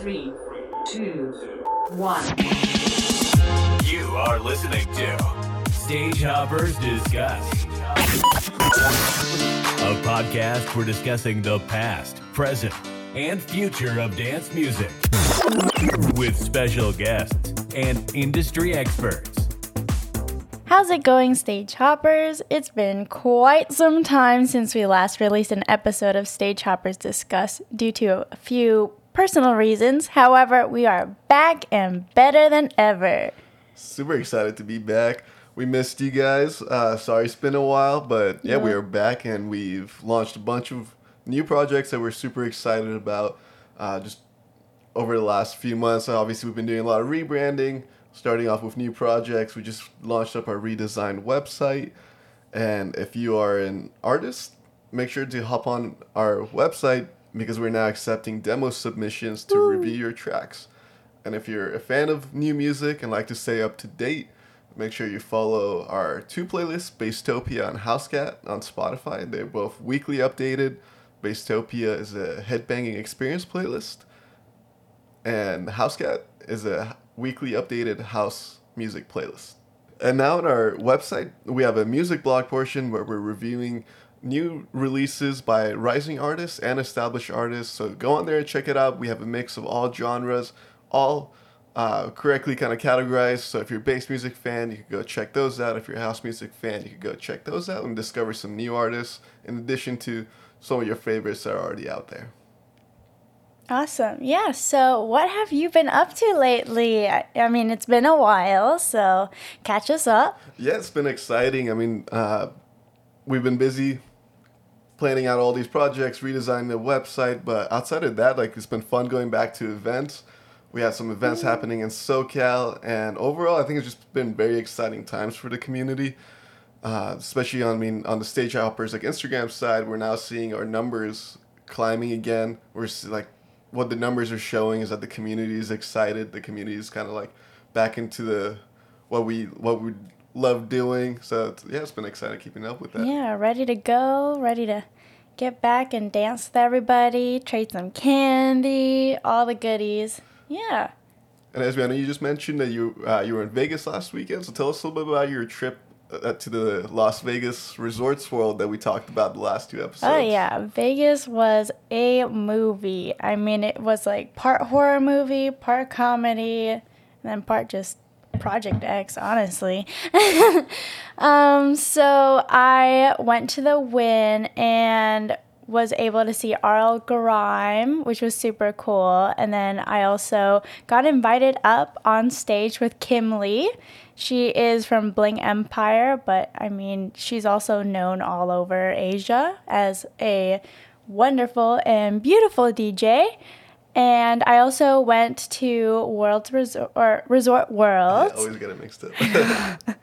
Three, two, one. You are listening to Stage Hoppers Discuss, a podcast for discussing the past, present, and future of dance music with special guests and industry experts. How's it going, Stage Hoppers? It's been quite some time since we last released an episode of Stage Hoppers Discuss due to a few personal reasons. However, we are back and better than ever. Super excited to be back. We missed you guys. Uh, sorry it's been a while, but yeah, we are back and we've launched a bunch of new projects that we're super excited about. Uh, just over the last few months, obviously, we've been doing a lot of rebranding, starting off with new projects. We just launched up our redesigned website. And if you are an artist, make sure to hop on our website because we're now accepting demo submissions to review your tracks. And if you're a fan of new music and like to stay up to date, make sure you follow our two playlists, Basetopia and Housecat on Spotify. They're both weekly updated. Basetopia is a headbanging experience playlist, and Housecat is a weekly updated house music playlist. And now on our website, we have a music blog portion where we're reviewing new releases by rising artists and established artists. So go on there and check it out. We have a mix of all genres, all uh, correctly kind of categorized. So if you're a bass music fan, you can go check those out. If you're a house music fan, you can go check those out and discover some new artists in addition to some of your favorites that are already out there. Awesome. Yeah. So, what have you been up to lately? I, I mean, it's been a while, so catch us up. Yeah, it's been exciting. I mean, uh, we've been busy planning out all these projects, redesigning the website, but outside of that, like it's been fun going back to events. We had some events happening in SoCal, and overall, I think it's just been very exciting times for the community. Uh, especially on, I mean, on the stage hoppers like Instagram side, we're now seeing our numbers climbing again. We're like, what the numbers are showing is that the community is excited. The community is kind of like back into the what we what we love doing. So it's, yeah, it's been exciting keeping up with that. Yeah, ready to go, ready to get back and dance with everybody, trade some candy, all the goodies. Yeah. And as I know, you just mentioned that you uh, you were in Vegas last weekend. So tell us a little bit about your trip uh, to the Las Vegas Resorts World that we talked about the last two episodes. Oh yeah, Vegas was a movie. I mean, it was like part horror movie, part comedy, and then part just Project X, honestly. um, so I went to the Wynn and was able to see Arl Grime, which was super cool. And then I also got invited up on stage with Kim Lee. She is from Bling Empire, but I mean, she's also known all over Asia as a wonderful and beautiful DJ. And I also went to World's Resort or Resort I always get it mixed up.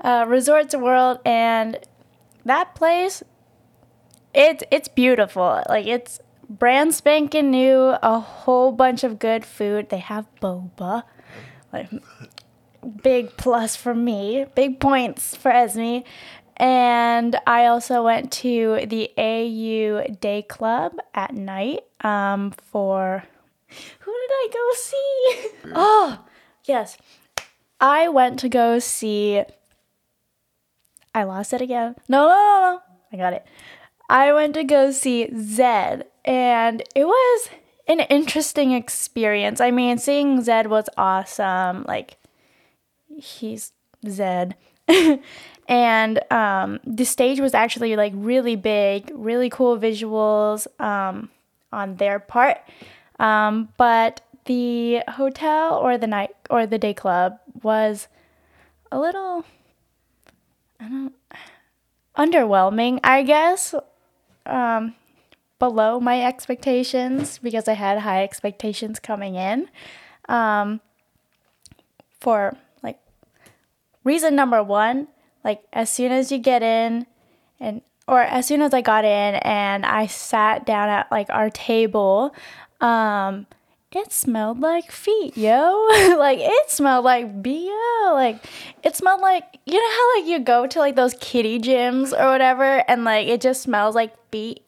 uh, Resorts World, and that place, it's it's beautiful. Like it's brand spanking new. A whole bunch of good food. They have boba, like big plus for me. Big points for Esme. And I also went to the Ayu Day Club at night um, for who did I go see? oh, yes. I went to go see. I lost it again. No, no, no, no. I got it. I went to go see Zedd, and it was an interesting experience. I mean, seeing Zedd was awesome. Like, he's Zedd. and um, the stage was actually like really big, really cool visuals um, on their part. Um, but the hotel or the night or the day club was a little, I don't, underwhelming, I guess. Um, below my expectations because I had high expectations coming in. Um, for like reason number one, like as soon as you get in and or as soon as I got in and I sat down at like our table, um, it smelled like feet, yo. like it smelled like BO. Like it smelled like you know how like you go to like those kitty gyms or whatever and like it just smells like feet.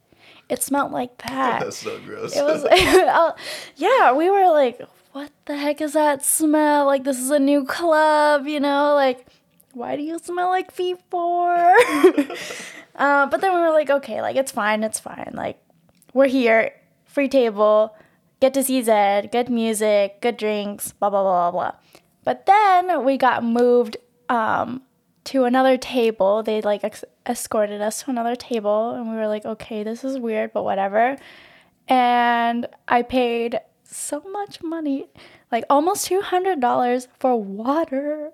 It smelled like that. That's so gross. It was, uh, yeah, we were like, what the heck is that smell? Like, this is a new club, you know? Like, why do you smell like feet for? uh, but then we were like, okay, like, it's fine, it's fine. Like, we're here, free table, get to see Zedd, good music, good drinks, blah, blah, blah, blah, blah. But then we got moved um, to another table. They like ex- escorted us to another table, and we were like, okay, this is weird, but whatever. And I paid so much money, like almost $200 for water.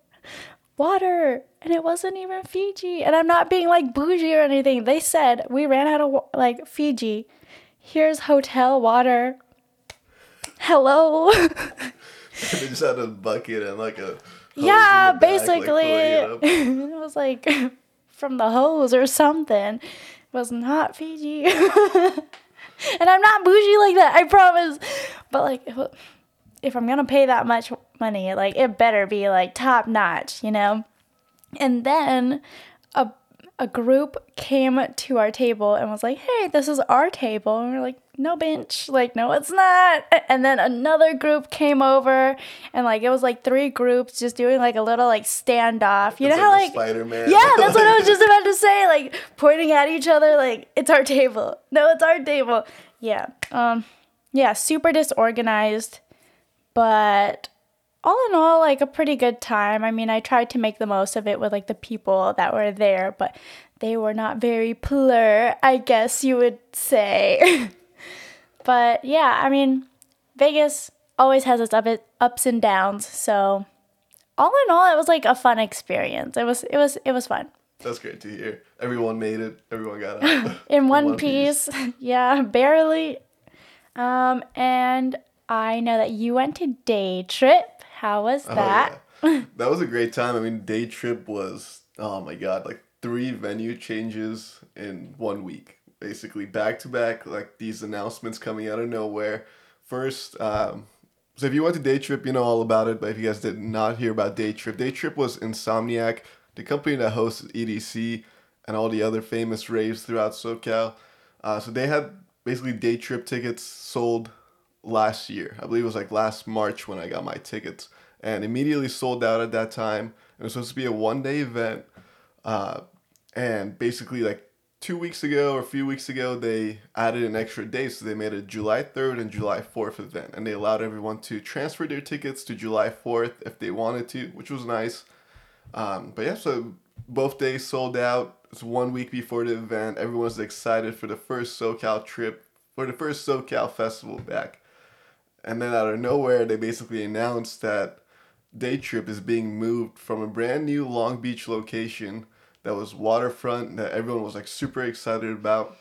Water. And it wasn't even Fiji. And I'm not being like bougie or anything. They said we ran out of like Fiji. Here's hotel water. Hello. they just had a bucket and like a yeah, the back, like, basically. it it was like from the hose or something. It was not Fiji. and I'm not bougie like that, I promise. But like if, if I'm gonna pay that much money, like it better be like top notch, you know? And then a a group came to our table and was like, "Hey, this is our table." And we are like, "No bench." Like, "No, it's not." And then another group came over and like it was like three groups just doing like a little like standoff. You It's know how like like Spider-Man. Yeah, that's what I was just about to say, like pointing at each other like, "It's our table." No, it's our table. Yeah. Um yeah, super disorganized, but all in all, like a pretty good time. I mean, I tried to make the most of it with like the people that were there, but they were not very plur, I guess you would say. but yeah, I mean, Vegas always has its up- ups and downs, so all in all, it was like a fun experience. It was it was it was fun. That's great to hear. Everyone made it. Everyone got out. in one, piece. yeah, barely. Um, and I know that you went to day trip. How was Oh, that? yeah. that was a great time. I mean, day trip was oh my god, like three venue changes in one week, basically back to back. Like these announcements coming out of nowhere. First, um, so if you went to day trip, you know all about it. But if you guys did not hear about day trip, day trip was Insomniac, the company that hosts EDC and all the other famous raves throughout SoCal. Uh, so they had basically day trip tickets sold last year. I believe it was like last March when I got my tickets, and immediately sold out at that time. It was supposed to be a one day event, uh, and basically like two weeks ago or a few weeks ago they added an extra day, so they made a July third and July fourth event, and they allowed everyone to transfer their tickets to July fourth if they wanted to, which was nice. Um, but yeah, so both days sold out. It's one week before the event. Everyone's excited for the first SoCal trip, for the first SoCal festival back. And then out of nowhere, they basically announced that Day Trip is being moved from a brand new Long Beach location that was waterfront, that everyone was like super excited about,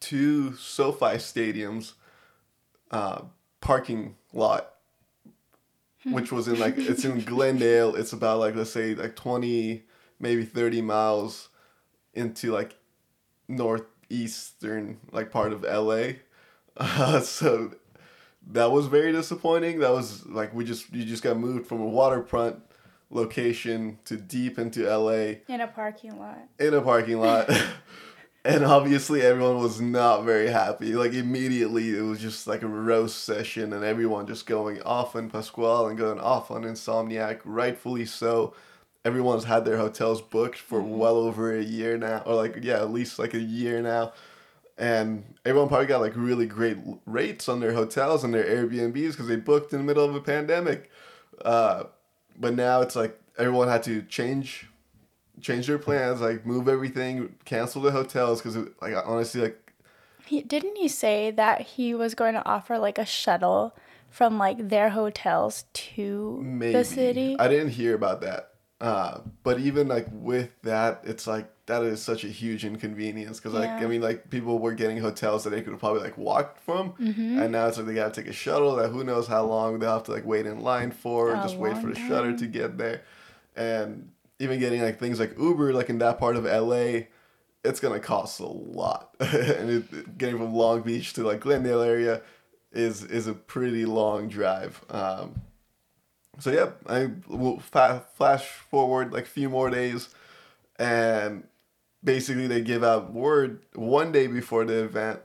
to SoFi Stadium's uh, parking lot which was in like it's in Glendale. It's about like let's say like twenty, maybe thirty miles into like northeastern like part of LA. Uh, so that was very disappointing. That was like we just you just got moved from a waterfront location to deep into LA In a parking lot. in a parking lot. and obviously everyone was not very happy. Like immediately it was just like a roast session and everyone just going off on Pasquale and going off on Insomniac, rightfully so. Everyone's had their hotels booked for mm-hmm. well over a year now, or like yeah, at least like a year now. And everyone probably got like really great rates on their hotels and their Airbnbs because they booked in the middle of a pandemic. Uh, but now it's like everyone had to change change their plans, like move everything, cancel the hotels because like honestly like He, didn't he say that he was going to offer like a shuttle from like their hotels to maybe the city? I didn't hear about that. Uh, but even like with that, it's like that is such a huge inconvenience because like I mean like people were getting hotels that they could probably like walk from, Mm-hmm. and now it's like they gotta take a shuttle that who knows how long they'll have to like wait in line for, just wait for the long shutter to get there, and even getting like things like Uber like in that part of LA, it's gonna cost a lot, and it, getting from Long Beach to like Glendale area is is a pretty long drive. Um, so yeah, I will fa- flash forward like a few more days, and basically they give out word one day before the event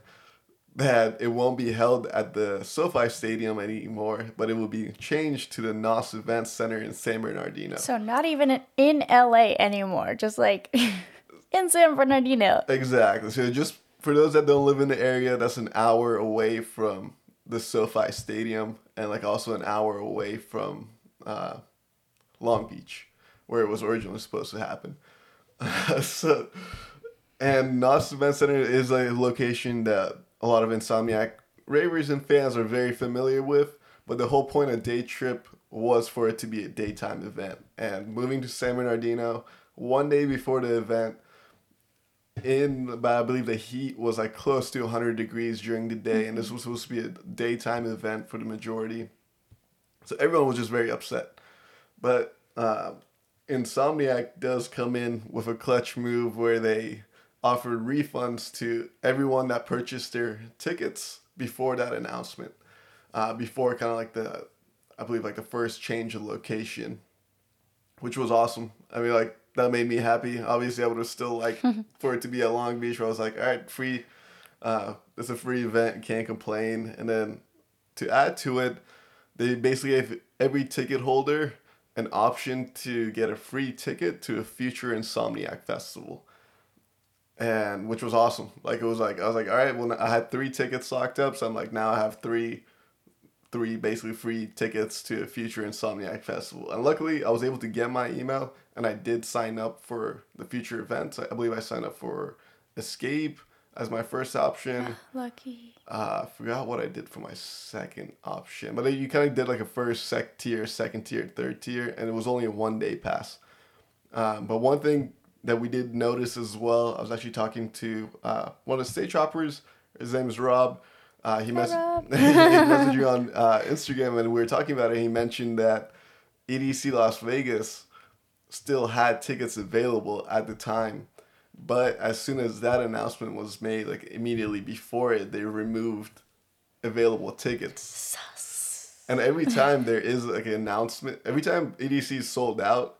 that it won't be held at the SoFi Stadium anymore, but it will be changed to the NOS Event Center in San Bernardino. So not even in LA anymore, just like in San Bernardino. Exactly. So just for those that don't live in the area, that's an hour away from the SoFi Stadium, and like also an hour away from uh, Long Beach, where it was originally supposed to happen. so, and NOS Event Center is a location that a lot of Insomniac ravers and fans are very familiar with. But the whole point of Day Trip was for it to be a daytime event. And moving to San Bernardino one day before the event, in but I believe the heat was like close to 100 degrees during the day, and this was supposed to be a daytime event for the majority. So everyone was just very upset. But uh, Insomniac does come in with a clutch move where they offered refunds to everyone that purchased their tickets before that announcement, uh, before kind of like the, I believe like the first change of location, which was awesome. I mean, like that made me happy. Obviously, I would have still like for it to be at Long Beach, where I was like, all right, free. Uh, it's a free event, can't complain. And then to add to it, they basically gave every ticket holder an option to get a free ticket to a future Insomniac festival and which was awesome. Like it was like I was like, all right, well I had three tickets locked up, so I'm like now I have three, three basically free tickets to a future Insomniac festival. And luckily, I was able to get my email, and I did sign up for the future events. I believe I signed up for Escape as my first option. Lucky. Uh, I forgot what I did for my second option, but you kind of did like a first, sec tier, second tier, third tier, and it was only a one day pass. Um, but one thing that we did notice as well. I was actually talking to uh, one of the Stage Hoppers. His name is Rob. Uh, he, mess- Rob. he messaged you on uh, Instagram, and we were talking about it. He mentioned that EDC Las Vegas still had tickets available at the time, but as soon as that announcement was made, like immediately before it, they removed available tickets. Sus. And every time there is like an announcement, every time EDC is sold out,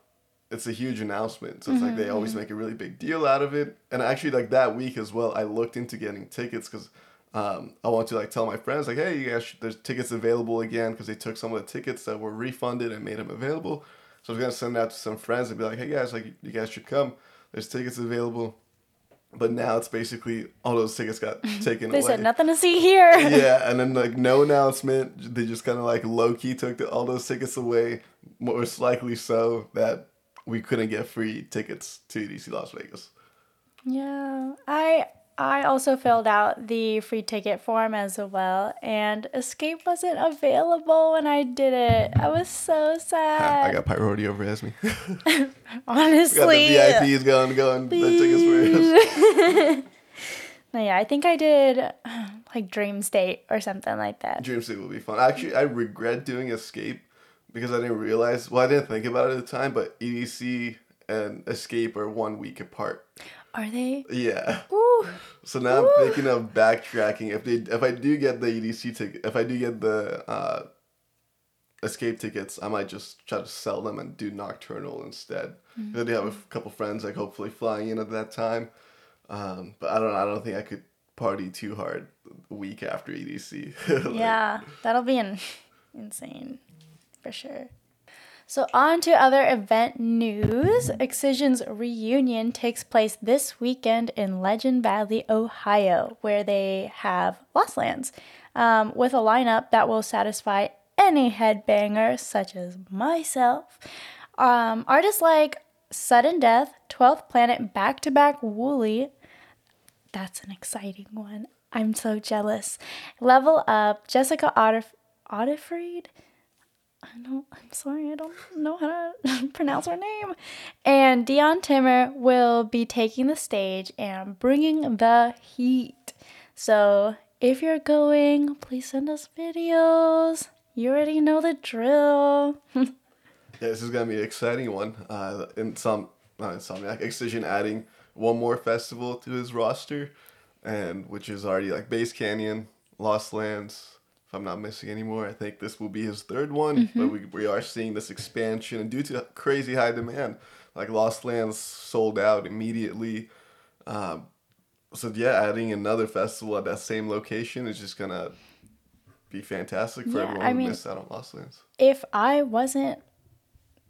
it's a huge announcement. So it's like they always make a really big deal out of it. And actually, like that week as well, I looked into getting tickets because um, I want to like tell my friends like, hey, you guys, should, there's tickets available again because they took some of the tickets that were refunded and made them available. So I was gonna send that to some friends and be like, hey guys, like you guys should come. There's tickets available. But now it's basically all those tickets got taken They away. said nothing to see here. yeah, and then like no announcement. They just kind of like low key took the, all those tickets away. Most likely so that we couldn't get free tickets to EDC Las Vegas. Yeah, I I also filled out the free ticket form as well, and Escape wasn't available when I did it. I was so sad. I got priority over Esme. Honestly, got the VIPs going, going. The tickets for. No, yeah, I think I did like Dream State or something like that. Dream State will be fun. Actually, I regret doing Escape because I didn't realize. Well, I didn't think about it at the time, but EDC and Escape are one week apart. Are they? Yeah. Ooh, So now I'm thinking of backtracking. If they, if I do get the EDC ticket, if I do get the uh, escape tickets, I might just try to sell them and do nocturnal instead. I do have a f- couple friends like hopefully flying in at that time, um, but I don't. I don't think I could party too hard a week after EDC. Like, yeah, that'll be in- insane for sure. So, on to other event news. Excision's reunion takes place this weekend in Legend Valley, Ohio, where they have Lost Lands, um, with a lineup that will satisfy any headbanger, such as myself. Um, artists like Sudden Death, 12th Planet, Back to Back Wooli, that's an exciting one. I'm so jealous. Level Up, Jessica Otterf- Otterfried. I don't. I'm sorry. I don't know how to pronounce her name. And Dion Timmer will be taking the stage and bringing the heat. So if you're going, please send us videos. You already know the drill. Yeah, this is gonna be an exciting one. Uh, in some, not Insomniac, Excision adding one more festival to his roster, and which is already like Bass Canyon, Lost Lands. If I'm not missing anymore, I think this will be his third one. But we, we are seeing this expansion, and due to crazy high demand, like Lost Lands sold out immediately. Um, so yeah, adding another festival at that same location is just gonna be fantastic for Yeah, everyone I who mean- missed out on Lost Lands. if I wasn't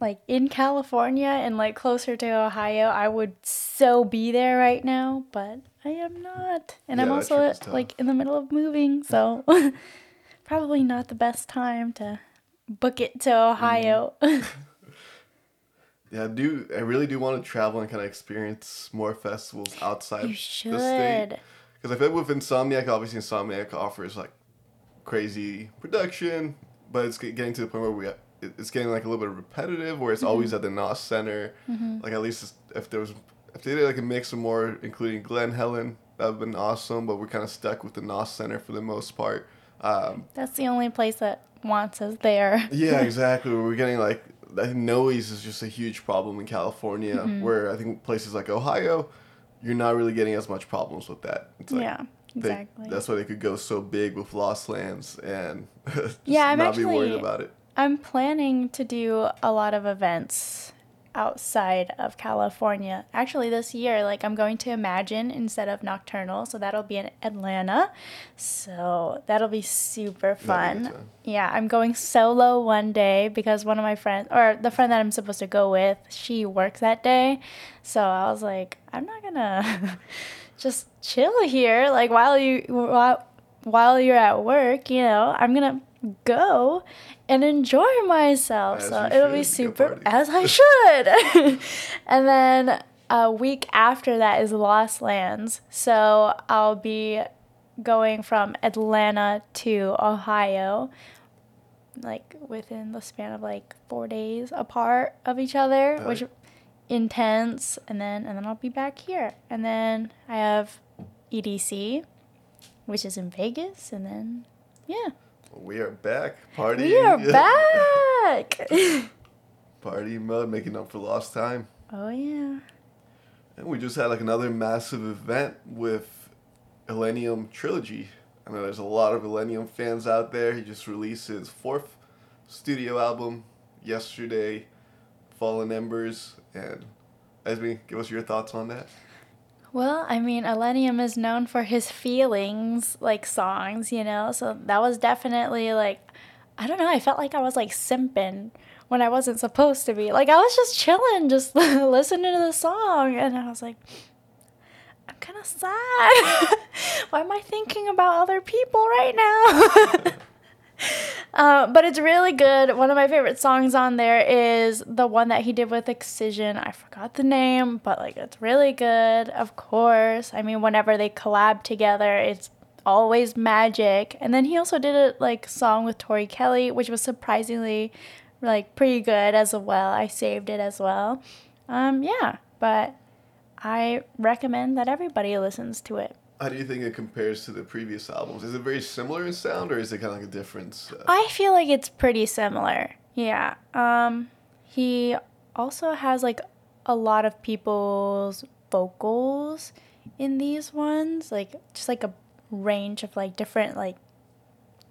like in California and like closer to Ohio, I would so be there right now, but I am not. And Yeah, I'm also trip is tough. like in the middle of moving, so probably not the best time to book it to Ohio. Yeah, I do I really do want to travel and kind of experience more festivals outside you the state. Because I feel like with Insomniac, obviously Insomniac offers like crazy production, but it's getting to the point where we it- it's getting like a little bit repetitive, where it's Mm-hmm. always at the NOS Center. Like at least if there was if they did like a mix of more, including Glen Helen, that would have been awesome. But we're kind of stuck with the NOS Center for the most part. Um, That's the only place that wants us there. yeah, exactly. We're getting like I think noise is just a huge problem in California, Mm-hmm. where I think places like Ohio, you're not really getting as much problems with that. It's like Yeah, they- exactly. that's why they could go so big with Lost Lands and just Yeah, I'm not be worried actually- about it. I'm planning to do a lot of events outside of California. Actually, this year, like I'm going to Imagine instead of Nocturnal, so that'll be in Atlanta. So that'll be super That'd be fun. Yeah, I'm going solo one day because one of my friends, or the friend that I'm supposed to go with, she works that day. So I was like, I'm not gonna just chill here, like while you while while you're at work, you know, I'm gonna go and enjoy myself. As so it'll be super as I should. and then a week after that is Lost Lands. So I'll be going from Atlanta to Ohio like within the span of like 4 days apart of each other, Right. which intense and then and then I'll be back here. And then I have EDC which is in Vegas and then yeah. We are back Party. We are back. Party mode, making up for lost time. oh yeah. And we just had like another massive event with Illenium Trilogy. I know there's a lot of Illenium fans out there. He just released his fourth studio album yesterday, Fallen Embers. And Esme, give us your thoughts on that. Well, I mean, Illenium is known for his feelings, like songs, you know? So that was definitely like, I don't know, I felt like I was like simping when I wasn't supposed to be. Like, I was just chilling, just listening to the song. And I was like, I'm kind of sad. Why am I thinking about other people right now? Uh, but it's really good. One of my favorite songs on there is the one that he did with Excision. I forgot the name, but like it's really good. Of course, I mean whenever they collab together, it's always magic. And then he also did a like song with Tori Kelly, which was surprisingly like pretty good as well. I saved it as well. Um, yeah, but I recommend that everybody listens to it. How do you think it compares to the previous albums? Is it very similar in sound or is it kind of like a difference? Uh, I feel like it's pretty similar. Yeah. Um he also has like a lot of people's vocals in these ones, like just like a range of like different like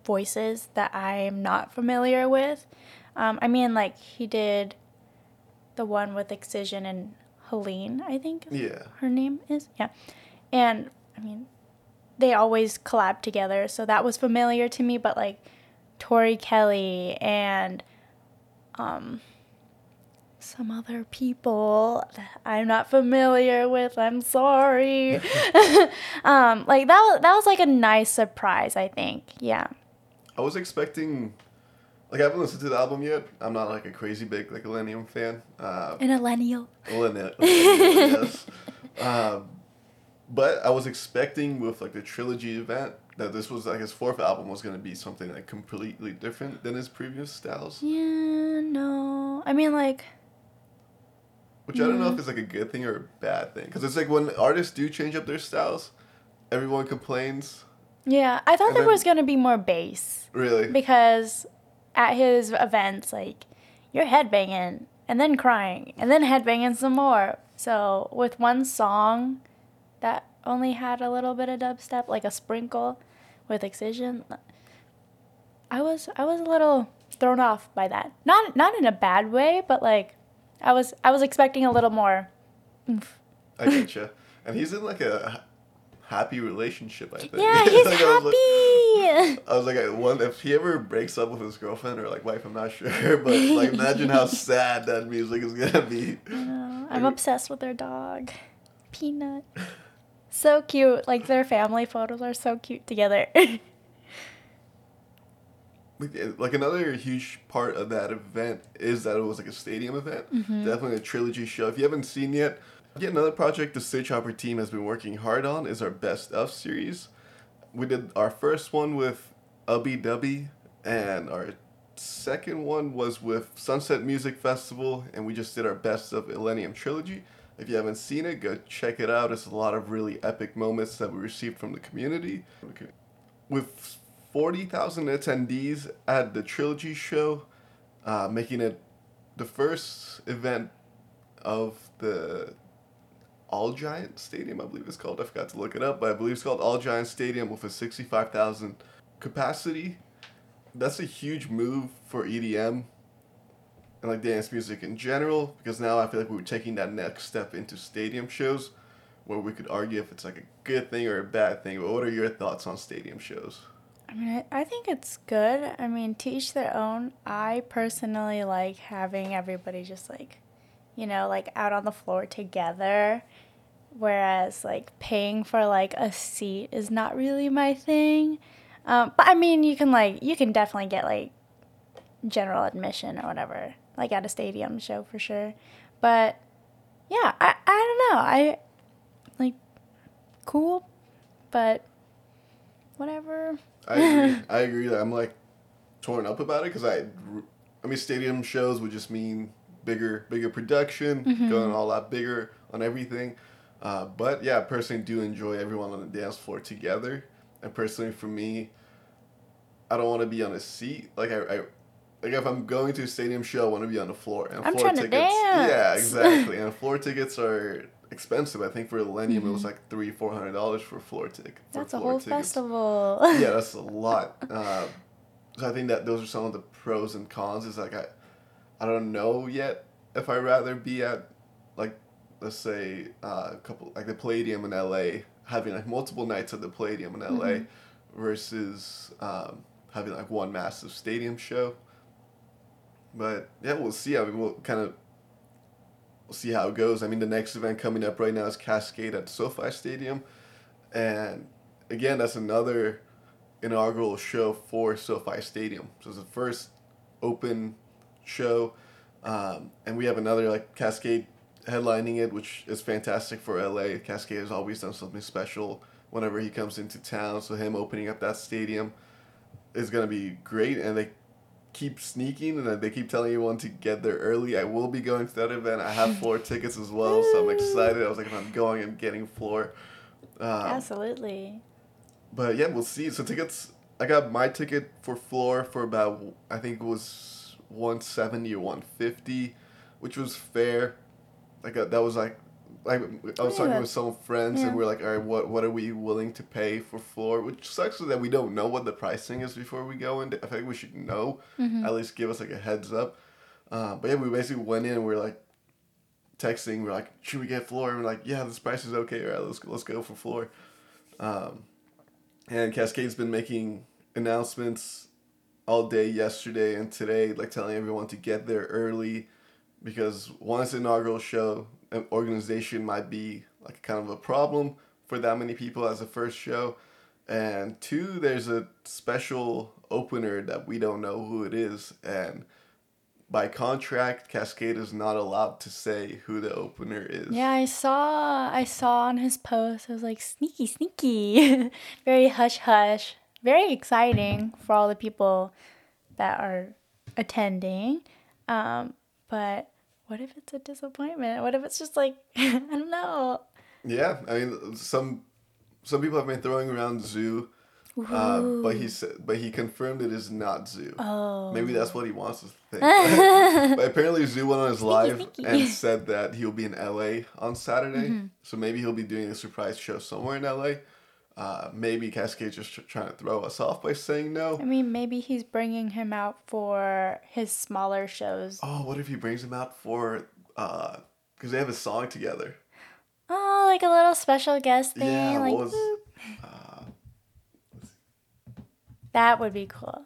voices that I'm not familiar with. Um I mean like he did the one with Excision and Haliene, I think yeah. her name is. Yeah. And I mean, they always collab together, so that was familiar to me, but like Tori Kelly and um some other people that I'm not familiar with. I'm sorry. um like that was, that was like a nice surprise, I think. Yeah. I was expecting, like I haven't listened to the album yet. I'm not like a crazy big like Illenium fan. Uh, An millennial. Millennial, yes. Um, but I was expecting with like the trilogy event that this was like his fourth album was gonna be something like completely different than his previous styles. Yeah, no. I mean like Which I don't know if it's like a good thing or a bad thing. Because it's like when artists do change up their styles, everyone complains. yeah, I thought there then- was going to be more bass. Really? because at his events, like you're headbanging and then crying and then headbanging some more. So with one song that only had a little bit of dubstep, like a sprinkle with Excision, I was I was a little thrown off by that. Not not in a bad way, but like I was I was expecting a little more. oomph. I getcha. And he's in like a happy relationship. I think. Yeah, he's Like, I was like- happy. I was like, I wonder if he ever breaks up with his girlfriend or like wife. I'm not sure, but like, imagine how sad that music is gonna be. I'm obsessed with their dog, Peanut. So cute. Like their family photos are so cute together. Like, uh, another huge part of that event is that it was like a stadium event. Definitely a trilogy show. If you haven't seen yet, yet another project the Stage Hopper team has been working hard on is our Best of series. We did our first one with Ubbi Dubbi, and our second one was with Sunset Music Festival, and we just did our Best of Illenium Trilogy. If you haven't seen it, go check it out. It's a lot of really epic moments that we received from the community. With 40,000 attendees at the Trilogy show, uh, making it the first event of the Allegiant Stadium, I believe it's called. I forgot to look it up, but I believe it's called Allegiant Stadium with a 65,000 capacity. That's a huge move for EDM and like dance music in general because now I feel like we were taking that next step into stadium shows where we could argue if it's like a good thing or a bad thing. But what are your thoughts on stadium shows? I mean, I, think it's good. I mean, to each their own. I personally like having everybody just like, you know, like out on the floor together. Whereas like paying for like a seat is not really my thing. Um, but I mean, you can like you can definitely get like general admission or whatever, like at a stadium show for sure. But yeah, I I don't know. I like cool, but whatever. I agree. I agree that I'm like torn up about it because I, I mean, stadium shows would just mean bigger, bigger production, going all out bigger on everything. Uh, but yeah, I personally do enjoy everyone on the dance floor together. And personally, for me, I don't want to be on a seat. Like I, I like if I'm going to a stadium show, I want to be on the floor. And I'm floor trying to tickets, Yeah, exactly. and floor tickets are expensive. I think for Illenium, it was like three, four hundred dollars for floor ticket. Mm-hmm. That's a floor whole tickets festival. yeah, that's a lot. Uh, so I think that those are some of the pros and cons. Is like I, I don't know yet if I rather be at, like, let's say uh, a couple like the Palladium in L.A. having like multiple nights at the Palladium in L.A. versus um, having like one massive stadium show. But yeah, we'll see. I mean, we'll kind of we'll see how it goes. I mean, the next event coming up right now is Kaskade at SoFi Stadium, and again, that's another inaugural show for SoFi Stadium. So it's the first open show, um, and we have another like Kaskade headlining it, which is fantastic for LA. Kaskade has always done something special whenever he comes into town. So him opening up that stadium is gonna be great, and they keep sneaking and they keep telling everyone to get there early. I will be going to that event. I have floor tickets as well, so I'm excited. I was like, if I'm going, I'm getting floor. Um, Absolutely. but yeah, we'll see. So tickets, I got my ticket for floor for about I think it was one seventy or one fifty, which was fair. Like uh, that was like, like I was talking Yeah. with some friends Yeah. and we're like, all right, what what are we willing to pay for floor? Which sucks that we don't know what the pricing is before we go in. I think we should know. At least give us like a heads up. Uh, but yeah, we basically went in and we are like texting. We're like, should we get floor? And we're like, yeah, this price is okay. All right, let's let's go for floor. Um, and Kaskade's been making announcements all day yesterday and today, like telling everyone to get there early because once inaugural show. An organization might be like kind of a problem for that many people as a first show. And two, there's a special opener that we don't know who it is. And by contract, Kaskade is not allowed to say who the opener is. Yeah, I saw I saw on his post. I was like sneaky, sneaky, very hush hush, very exciting for all the people that are attending. Um, but what if it's a disappointment? What if it's just like I don't know. Yeah, I mean, some some people have been throwing around ZHU, uh, but he said, but he confirmed it is not ZHU. Oh, Maybe that's what he wants us to think. but apparently, ZHU went on his live and said that he'll be in LA on Saturday. Mm-hmm. So maybe he'll be doing a surprise show somewhere in LA. Uh, maybe Kaskade just tr- trying to throw us off by saying no. I mean, maybe he's bringing him out for his smaller shows. Oh, what if he brings him out for because they have a song together? Oh, like a little special guest thing. Yeah, like what was boop. that would be cool.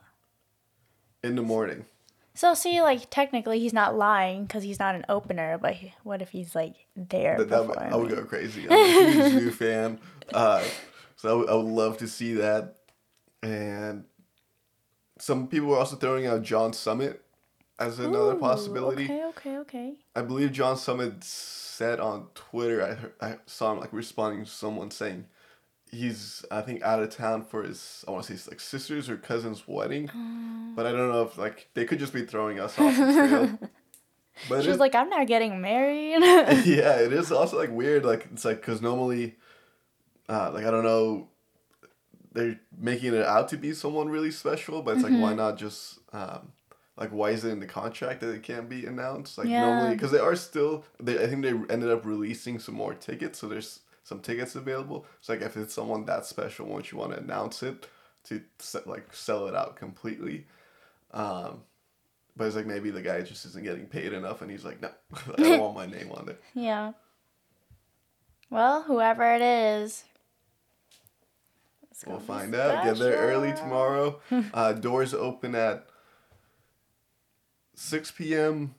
in the morning? So see, like technically he's not lying because he's not an opener. But he, what if he's like there That, that would, I would go crazy. I'm a huge ZHU fan. Uh, so I would, love to see that. And some people were also throwing out John Summit as another Ooh, possibility. Okay, okay, okay. I believe John Summit said on Twitter, I, heard, I saw him like responding to someone saying he's, I think, out of town for his, I want to say, his, like sister's or cousin's wedding. Oh. But I don't know if like they could just be throwing us off the trail. But it She was like, I'm not getting married. yeah, it is also like weird. Like it's like because normally, uh, like I don't know, they're making it out to be someone really special, but it's like Mm-hmm. why not just um, like why is it in the contract that it can't be announced? Like Yeah. normally, because they are still. They I think they ended up releasing some more tickets, so there's some tickets available. So like if it's someone that special, won't you want to announce it to like sell it out completely? Um, but it's like maybe the guy just isn't getting paid enough, and he's like, no, I don't want my name on there. yeah. Well, whoever it is. We'll find out. Get there early tomorrow. uh, doors open at 6 p.m.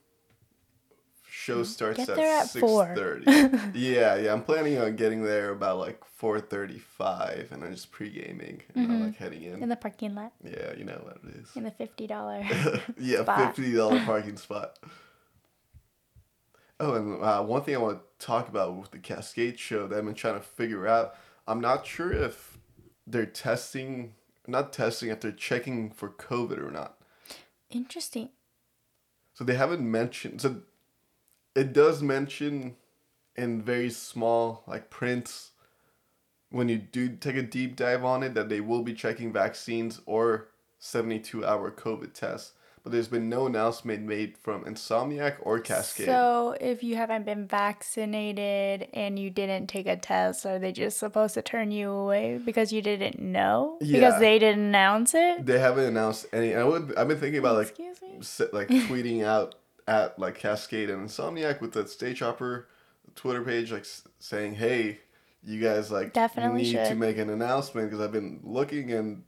Show starts Get at 4. 6.30. yeah, yeah. I'm planning on getting there about like 4.35 and I'm just pre-gaming And I'm like heading in. In the parking lot. yeah, you know what it is. In the $50. yeah, spot. $50 parking spot. Oh, and uh, one thing I want to talk about with the Kaskade show that I've been trying to figure out, I'm not sure if they're testing, not testing, if they're checking for COVID or not. Interesting. So they haven't mentioned. So it does mention in very small like prints when you do take a deep dive on it that they will be checking vaccines or 72 hour COVID tests. But there's been no announcement made from Insomniac or Kaskade. So, if you haven't been vaccinated and you didn't take a test, are they just supposed to turn you away because you didn't know? Yeah. Because they didn't announce it? they haven't announced any. I would. I've been thinking about like Excuse me? like tweeting out at like Kaskade and Insomniac with the Stage Hopper Twitter page, like saying, "Hey, you guys like Definitely need to make an announcement because I've been looking and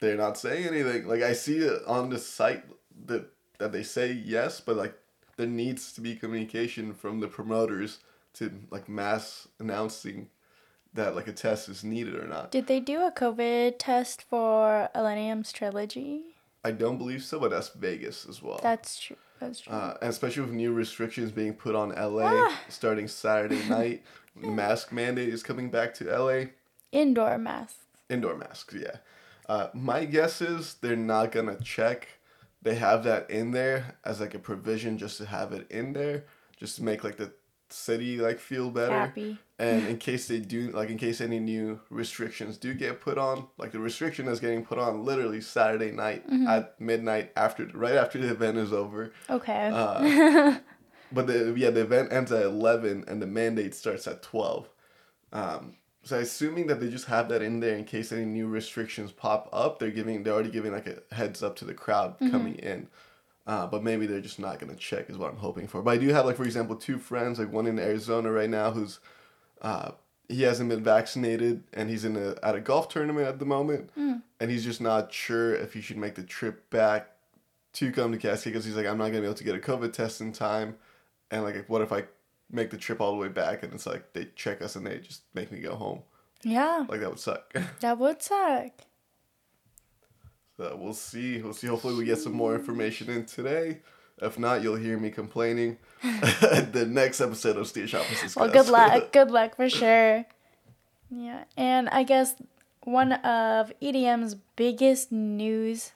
they're not saying anything. Like I see it on the site that that they say yes, but like there needs to be communication from the promoters to like mass announcing that like a test is needed or not. Did they do a COVID test for Illenium's trilogy? I don't believe so, but that's Vegas as well. That's true. That's true. Uh, and especially with new restrictions being put on LA Ah. starting Saturday night, mask mandate is coming back to LA. Indoor masks. Indoor masks, yeah. Uh, my guess is they're not gonna check. They have that in there as like a provision just to have it in there, just to make like the city like feel better. Happy. And in case they do, like in case any new restrictions do get put on, like the restriction is getting put on literally Saturday night at midnight after, right after the event is over. Okay. Uh, but the yeah, the event ends at eleven and the mandate starts at twelve. Um, so assuming that they just have that in there in case any new restrictions pop up, they're giving they're already giving like a heads up to the crowd coming in. Uh, but maybe they're just not gonna check is what I'm hoping for. But I do have like for example two friends, like one in Arizona right now who's uh, he hasn't been vaccinated and he's in a at a golf tournament at the moment and he's just not sure if he should make the trip back to come to Kaskade because he's like, I'm not gonna be able to get a COVID test in time, and like, what if I make the trip all the way back and it's like they check us and they just make me go home? yeah, Like that would suck. that would suck. so we'll see. We'll see. Hopefully, we get some more information in today. If not, you'll hear me complaining the next episode of Stage Hoppers. Well, good luck. Good luck for sure. Yeah, and I guess one of EDM's biggest news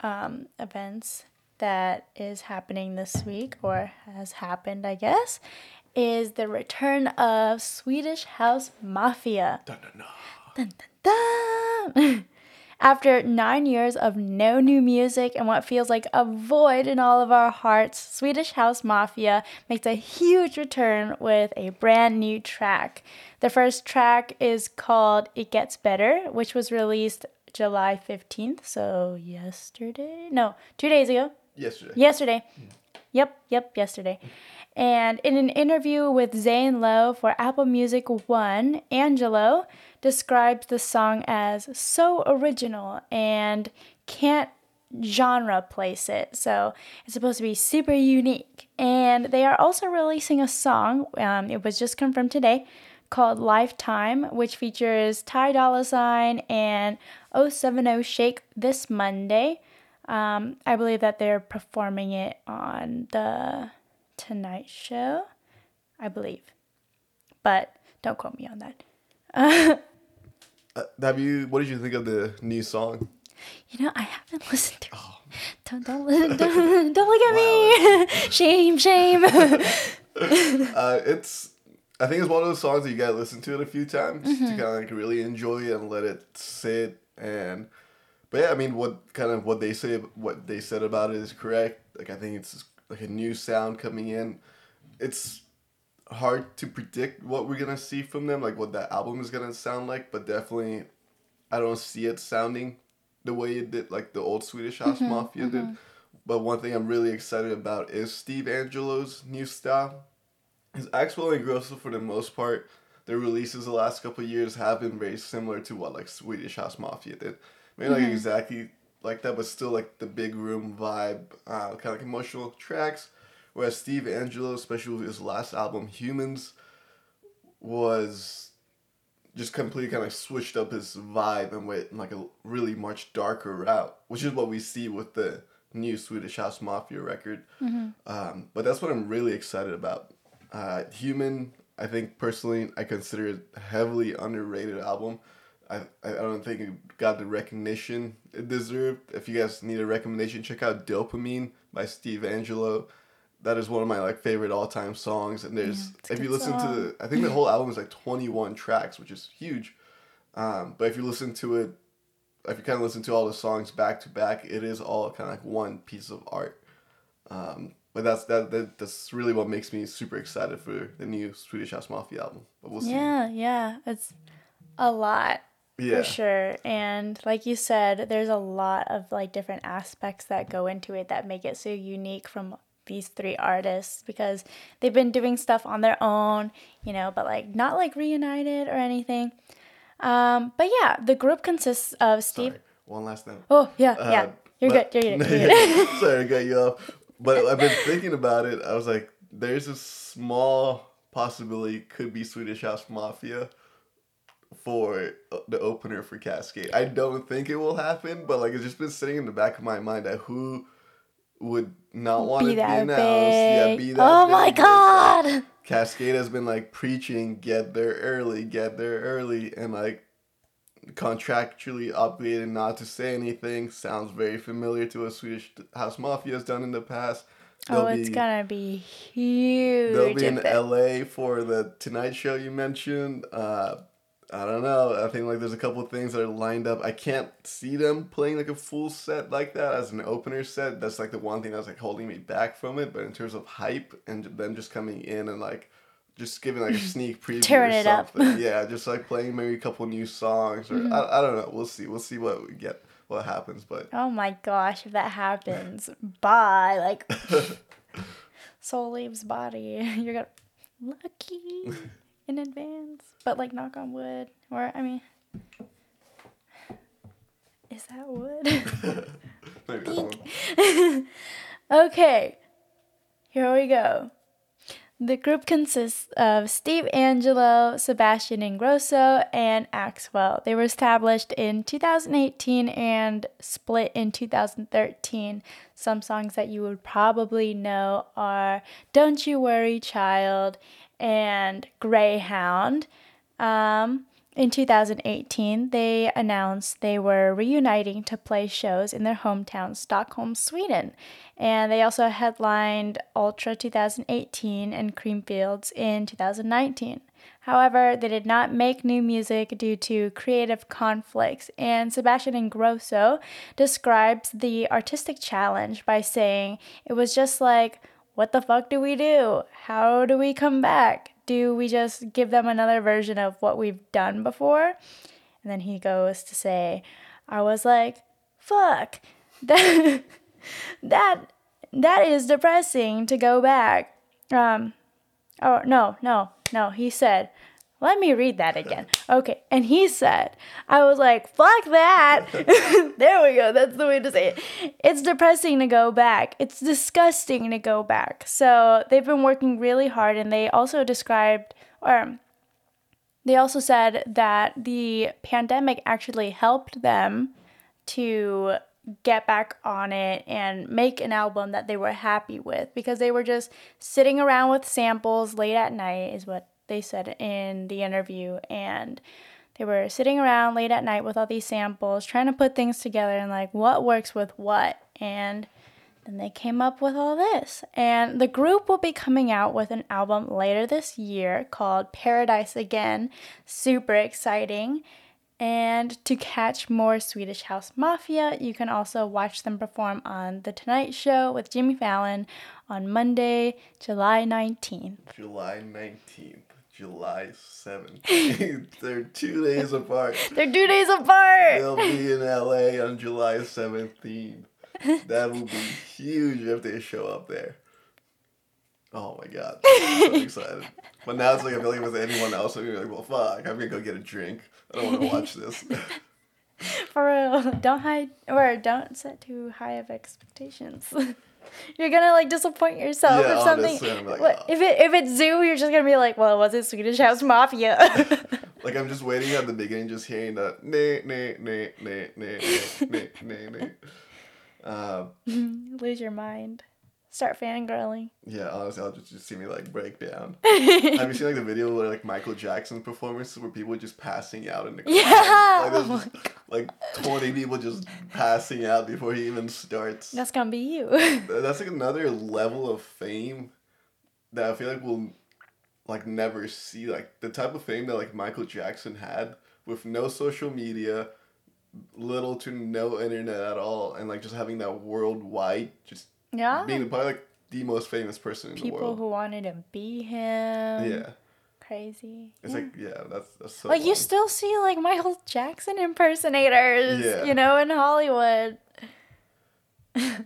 um, events that is happening this week, or has happened, I guess, is the return of Swedish House Mafia. Dun, dun, dun. Dun, dun, dun. After nine years of no new music and what feels like a void in all of our hearts, Swedish House Mafia makes a huge return with a brand new track. The first track is called It Gets Better, which was released July 15th, so yesterday? No, two days ago Yesterday. yesterday. Yep, yep, yesterday. And in an interview with Zane Lowe for Apple Music One, Angello describes the song as so original and can't genre place it. So it's supposed to be super unique. And they are also releasing a song, um, it was just confirmed today, called Lifetime, which features Ty Dolla Sign and 070 Shake this Monday. Um, I believe that they're performing it on the Tonight Show, I believe. But don't quote me on that. Uh, have you? What did you think of the new song? You know, I haven't listened to it. Don't, don't, listen, don't, don't look at me. shame, shame. Uh, it's. I think it's one of those songs that you gotta listen to it a few times to kind of like really enjoy and let it sit. And but yeah, I mean, what kind of what they say, what they said about it is correct. Like I think it's like a new sound coming in. It's hard to predict what we're gonna see from them, like what that album is gonna sound like. But definitely, I don't see it sounding the way it did, like the old Swedish House mm-hmm, Mafia did. Mm-hmm. But one thing I'm really excited about is Steve Angello's new style. His Axwell and Grosso, for the most part, their releases the last couple of years have been very similar to what like Swedish House Mafia did. Maybe like mm-hmm. exactly like that, but still like the big room vibe, uh, kind of like emotional tracks. Whereas Steve Angello, especially with his last album, Humans, was just completely kind of switched up his vibe and went in like a really much darker route, which is what we see with the new Swedish House Mafia record. Um, but that's what I'm really excited about. Uh, Human, I think personally, I consider it a heavily underrated album. I, I don't think it got the recognition it deserved. If you guys need a recommendation, check out Dopamine by Steve Angello. That is one of my like favorite all time songs. And there's a if you listen to song. the I think the whole album is like twenty one tracks, which is huge. Um, but if you listen to it, if you kind of listen to all the songs back to back, it is all kind of like one piece of art. Um, but that's that, that that's really what makes me super excited for the new Swedish House Mafia album. But we'll see. yeah, yeah. It's a lot. Yeah. For sure. And like you said, there's a lot of like different aspects that go into it that make it so unique from these three artists because they've been doing stuff on their own, you know, but like not like reunited or anything. Um, but yeah, the group consists of Steve. Sorry, one last thing. Oh, yeah, yeah. Uh, You're but- good. You're good. You're good. Sorry, I got you off. But I've been thinking about it. I was like, there's a small possibility could be Swedish House Mafia for uh, the opener for Kaskade. I don't think it will happen, but like it's just been sitting in the back of my mind that who would not want to be be that announced. Yeah, be that oh my big. Like- god. Kaskade has been like preaching get there early, get there early, and like contractually obligated not to say anything. Sounds very familiar to what Swedish House Mafia has done in the past. Oh, They'll it's be- gonna be huge. They'll be in LA for the Tonight Show you mentioned. Uh, I don't know. I think like there's a couple of things that are lined up. I can't see them playing like a full set like that as an opener set. That's like the one thing that's like holding me back from it. But in terms of hype and them just coming in and like just giving like a sneak preview Turn or it up. something. yeah, just like playing maybe a couple new songs or Mm-hmm. I, I don't know. We'll see. We'll see what we get. What happens, but Oh my gosh, if that happens, bye. Like, soul leaves body. You're gonna lucky in advance, but like knock on wood. Or I mean, is that wood? maybe okay, here we go. The group consists of Steve Angello, Sebastian Ingrosso, and Axwell. They were established in 2018 and split in 2013. Some songs that you would probably know are Don't You Worry, Child and Greyhound. Um, in 2018, they announced they were reuniting to play shows in their hometown, Stockholm, Sweden. And they also headlined Ultra 2018 and Creamfields in 2019. However, they did not make new music due to creative conflicts, and Sebastian Ingrosso describes the artistic challenge by saying it was just like, what the fuck do we do? How do we come back? Do we just give them another version of what we've done before? And then he goes to say, I was like, fuck, that, that that is depressing to go back. Um, oh no, no, no. He said, "Let me read that again." Okay, and he said, "I was like, fuck that." there we go. That's the way to say it. It's depressing to go back. It's disgusting to go back. So they've been working really hard, and they also described, or um, they also said that the pandemic actually helped them to get back on it and make an album that they were happy with because they were just sitting around with samples late at night, is what they said in the interview. And they were sitting around late at night with all these samples, trying to put things together and like what works with what. And then they came up with all this. And the group will be coming out with an album later this year called Paradise Again. Super exciting. And to catch more Swedish House Mafia, you can also watch them perform on The Tonight Show with Jimmy Fallon on Monday, July 19th. July 19th, July 17th. They're two days apart. They're two days apart! They'll be in LA on July 17th. That will be huge if they show up there. Oh my god. I'm so excited. But now it's like I feel like if it anyone else, be like, well, fuck, I'm gonna go get a drink. I don't want to watch this. For real, don't hide or don't set too high of expectations. You're gonna like disappoint yourself Yeah, if something. like, oh. if it if it's ZHU, you're just gonna be like, well, was it Swedish House Mafia? like I'm just waiting at the beginning, just hearing that nay nay nay nay nay nay nay nay. Um, Lose your mind. Start fangirling. yeah, honestly, I'll just, just see me like break down. Have you seen like the video where like Michael Jackson performances where people just passing out in the crowd? Yeah! Like, there's just, like twenty people just passing out before he even starts. That's gonna be you. That's like another level of fame that I feel like we'll like never see. Like the type of fame that like Michael Jackson had with no social media, little to no internet at all, and like just having that worldwide, just yeah. being probably like the most famous person in the People world. who wanted to be him. yeah, Crazy. it's Yeah. like yeah, that's that's so. like you still see like Michael Jackson impersonators, Yeah. you know, in Hollywood.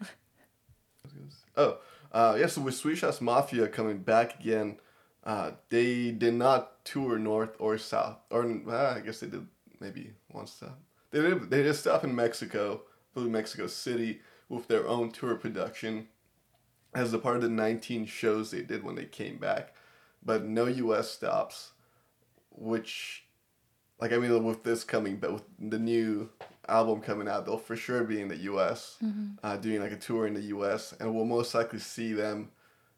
Oh, uh, yeah. So with Swedish House Mafia coming back again, uh, they did not tour north or south, or uh, I guess they did maybe one stop. They did. They did stop in Mexico, flew Mexico City with their own tour production, as a part of the nineteen shows they did when they came back, but no U.S. stops, which, like I mean, with this coming, but with the new album coming out, they'll for sure be in the U.S. Uh, doing like a tour in the U.S. and we'll most likely see them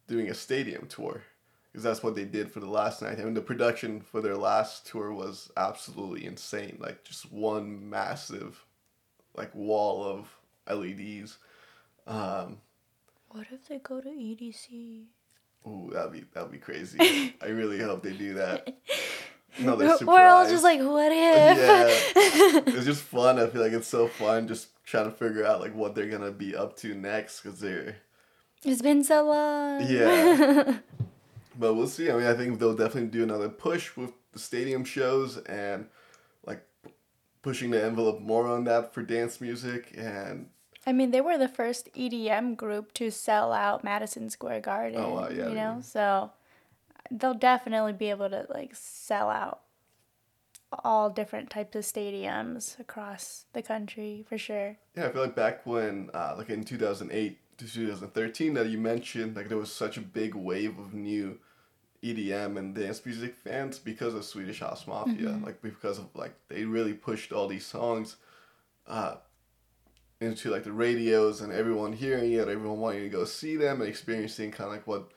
doing a stadium tour because that's what they did for the last night. I mean, the production for their last tour was absolutely insane. Like just one massive, like wall of LEDs. Um, What if they go to EDC? ooh, that'd be that'd be crazy. I really hope they do that. Another surprise. We're all just like, what if? Yeah. it's just fun. I feel like it's so fun just trying to figure out like what they're gonna be up to next because they're It's been so long. Yeah. but we'll see. I mean, I think they'll definitely do another push with the stadium shows and pushing the envelope more on that for dance music and I mean, they were the first EDM group to sell out Madison Square Garden. Oh, wow, yeah, You know, were. so they'll definitely be able to like sell out all different types of stadiums across the country for sure. yeah, I feel like back when uh, like in 2008 to 2013 that you mentioned like there was such a big wave of new EDM and dance music fans because of Swedish House Mafia. Like because of like they really pushed all these songs uh, into like the radios and everyone hearing it, everyone wanting to go see them and experiencing kind of like what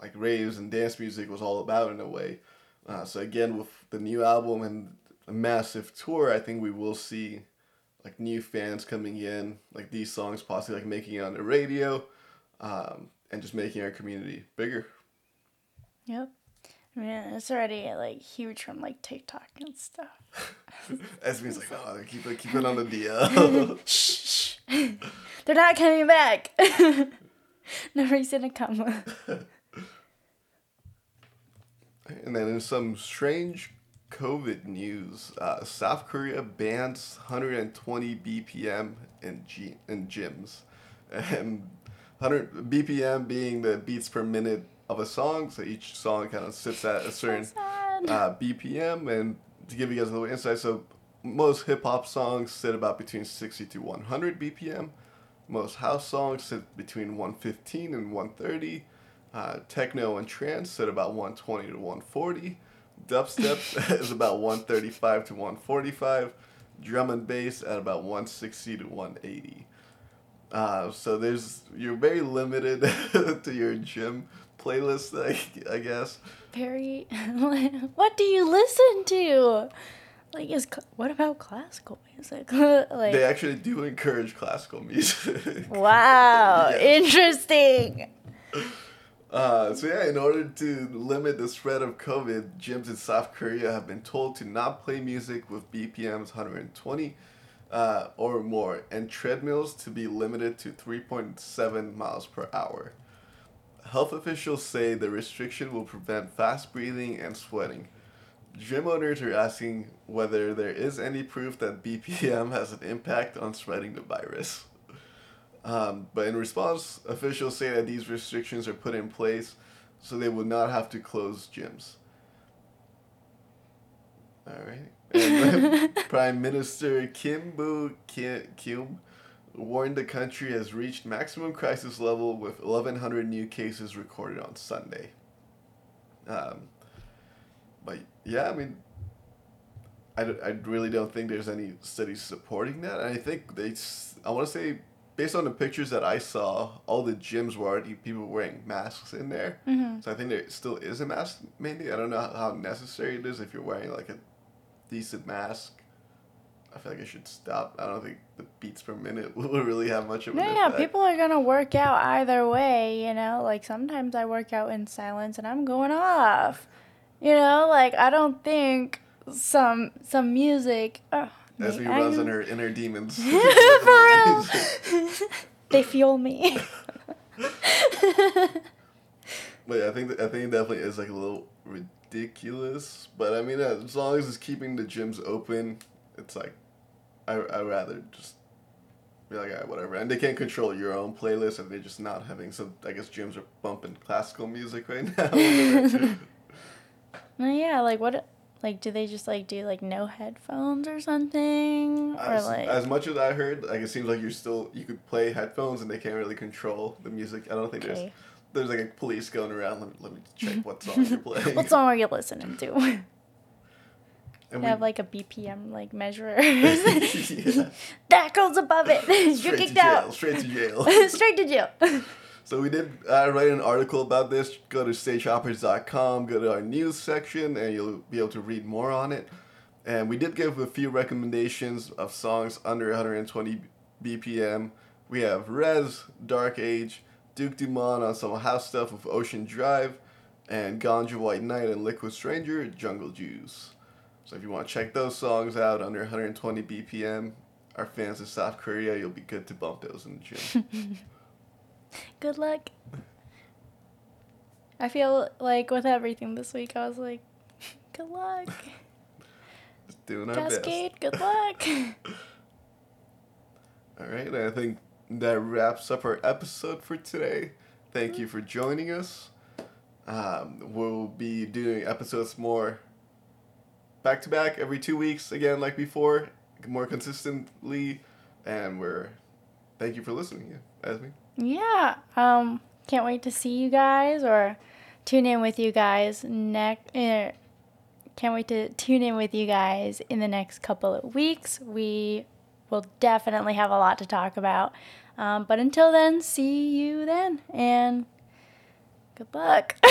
like raves and dance music was all about in a way. Uh, so again, with the new album and a massive tour, I think we will see like new fans coming in, like these songs possibly like making it on the radio, um, and just making our community bigger. Yep. I mean, it's already like huge from like TikTok and stuff. Esme's like, oh, they keep it, keep it on the DL. Shh. They're not coming back. no reason to come. and then in some strange COVID news, uh, South Korea bans 120 BPM in, G- in gyms. And 100 BPM being the beats per minute of a song. So each song kind of sits at a certain uh, BPM. And to give you guys a little insight, so most hip hop songs sit about between 60 to 100 BPM. Most house songs sit between 115 and 130. Uh, techno and trance sit about 120 to 140. Dubstep is about 135 to 145. Drum and bass at about 160 to 180. Uh, so there's you're very limited to your gym playlist, I, I guess. Very. what do you listen to? Like, is what about classical music? like, They actually do encourage classical music. wow, interesting. Uh, so yeah, in order to limit the spread of COVID, gyms in South Korea have been told to not play music with BPMs 120 uh, or more, and treadmills to be limited to 3.7 miles per hour. Health officials say the restriction will prevent fast breathing and sweating. Gym owners are asking whether there is any proof that BPM has an impact on spreading the virus. Um, but in response, officials say that these restrictions are put in place so they will not have to close gyms. All right. Prime Minister Kim Boo Kyum warned the country has reached maximum crisis level with 1,100 new cases recorded on Sunday. Um, but yeah, I mean, I, don't- I really don't think there's any studies supporting that. And I think they, I want to say, based on the pictures that I saw, all the gyms were already people wearing masks in there. So I think there still is a mask mandate. I don't know how necessary it is if you're wearing like a decent mask. I feel like I should stop. I don't think the beats per minute will really have much of an No, yeah, people are gonna work out either way, you know. Like sometimes I work out in silence and I'm going off. You know, like I don't think some some music. Oh, As we runs in her inner demons. For real. they fuel me. But yeah, I think I think it definitely is like a little ridiculous. But I mean, as long as it's keeping the gyms open, it's like I I rather just be like, alright, whatever. And they can't control your own playlist, and they're just not having. So I guess gyms are bumping classical music right now. no, yeah, like what? Like, do they just like do like no headphones or something, or as, like? as much as I heard, like it seems like you're still you could play headphones and they can't really control the music. I don't think there's there's like a police going around. Let me, let me check what song you're playing. what song are you listening to? And we- have like a BPM like measure. yeah. that goes above it. You're Straight to kicked jail. out. Straight to jail. Straight to jail. So we did uh, write an article about this. Go to stagehoppers.com, go to our news section, and you'll be able to read more on it. And we did give a few recommendations of songs under 120 BPM. We have Rezz, Dark Age, Duke Dumont on some house stuff with Ocean Drive, and Ganja White Night and Liquid Stranger, Jungle Juice. So if you want to check those songs out under 120 BPM, our fans in South Korea, you'll be good to bump those in the gym. Good luck. I feel like with everything this week, I was like, good luck. Just doing our best. Kaskade, good luck. All right, I think that wraps up our episode for today. Thank you for joining us. Um, we'll be doing episodes more back to back every two weeks again, like before, more consistently. And we're thank you for listening, Esme. yeah. Um, can't wait to see you guys or tune in with you guys next. Uh, can't wait to tune in with you guys in the next couple of weeks. We will definitely have a lot to talk about. Um, but until then, see you then and good luck.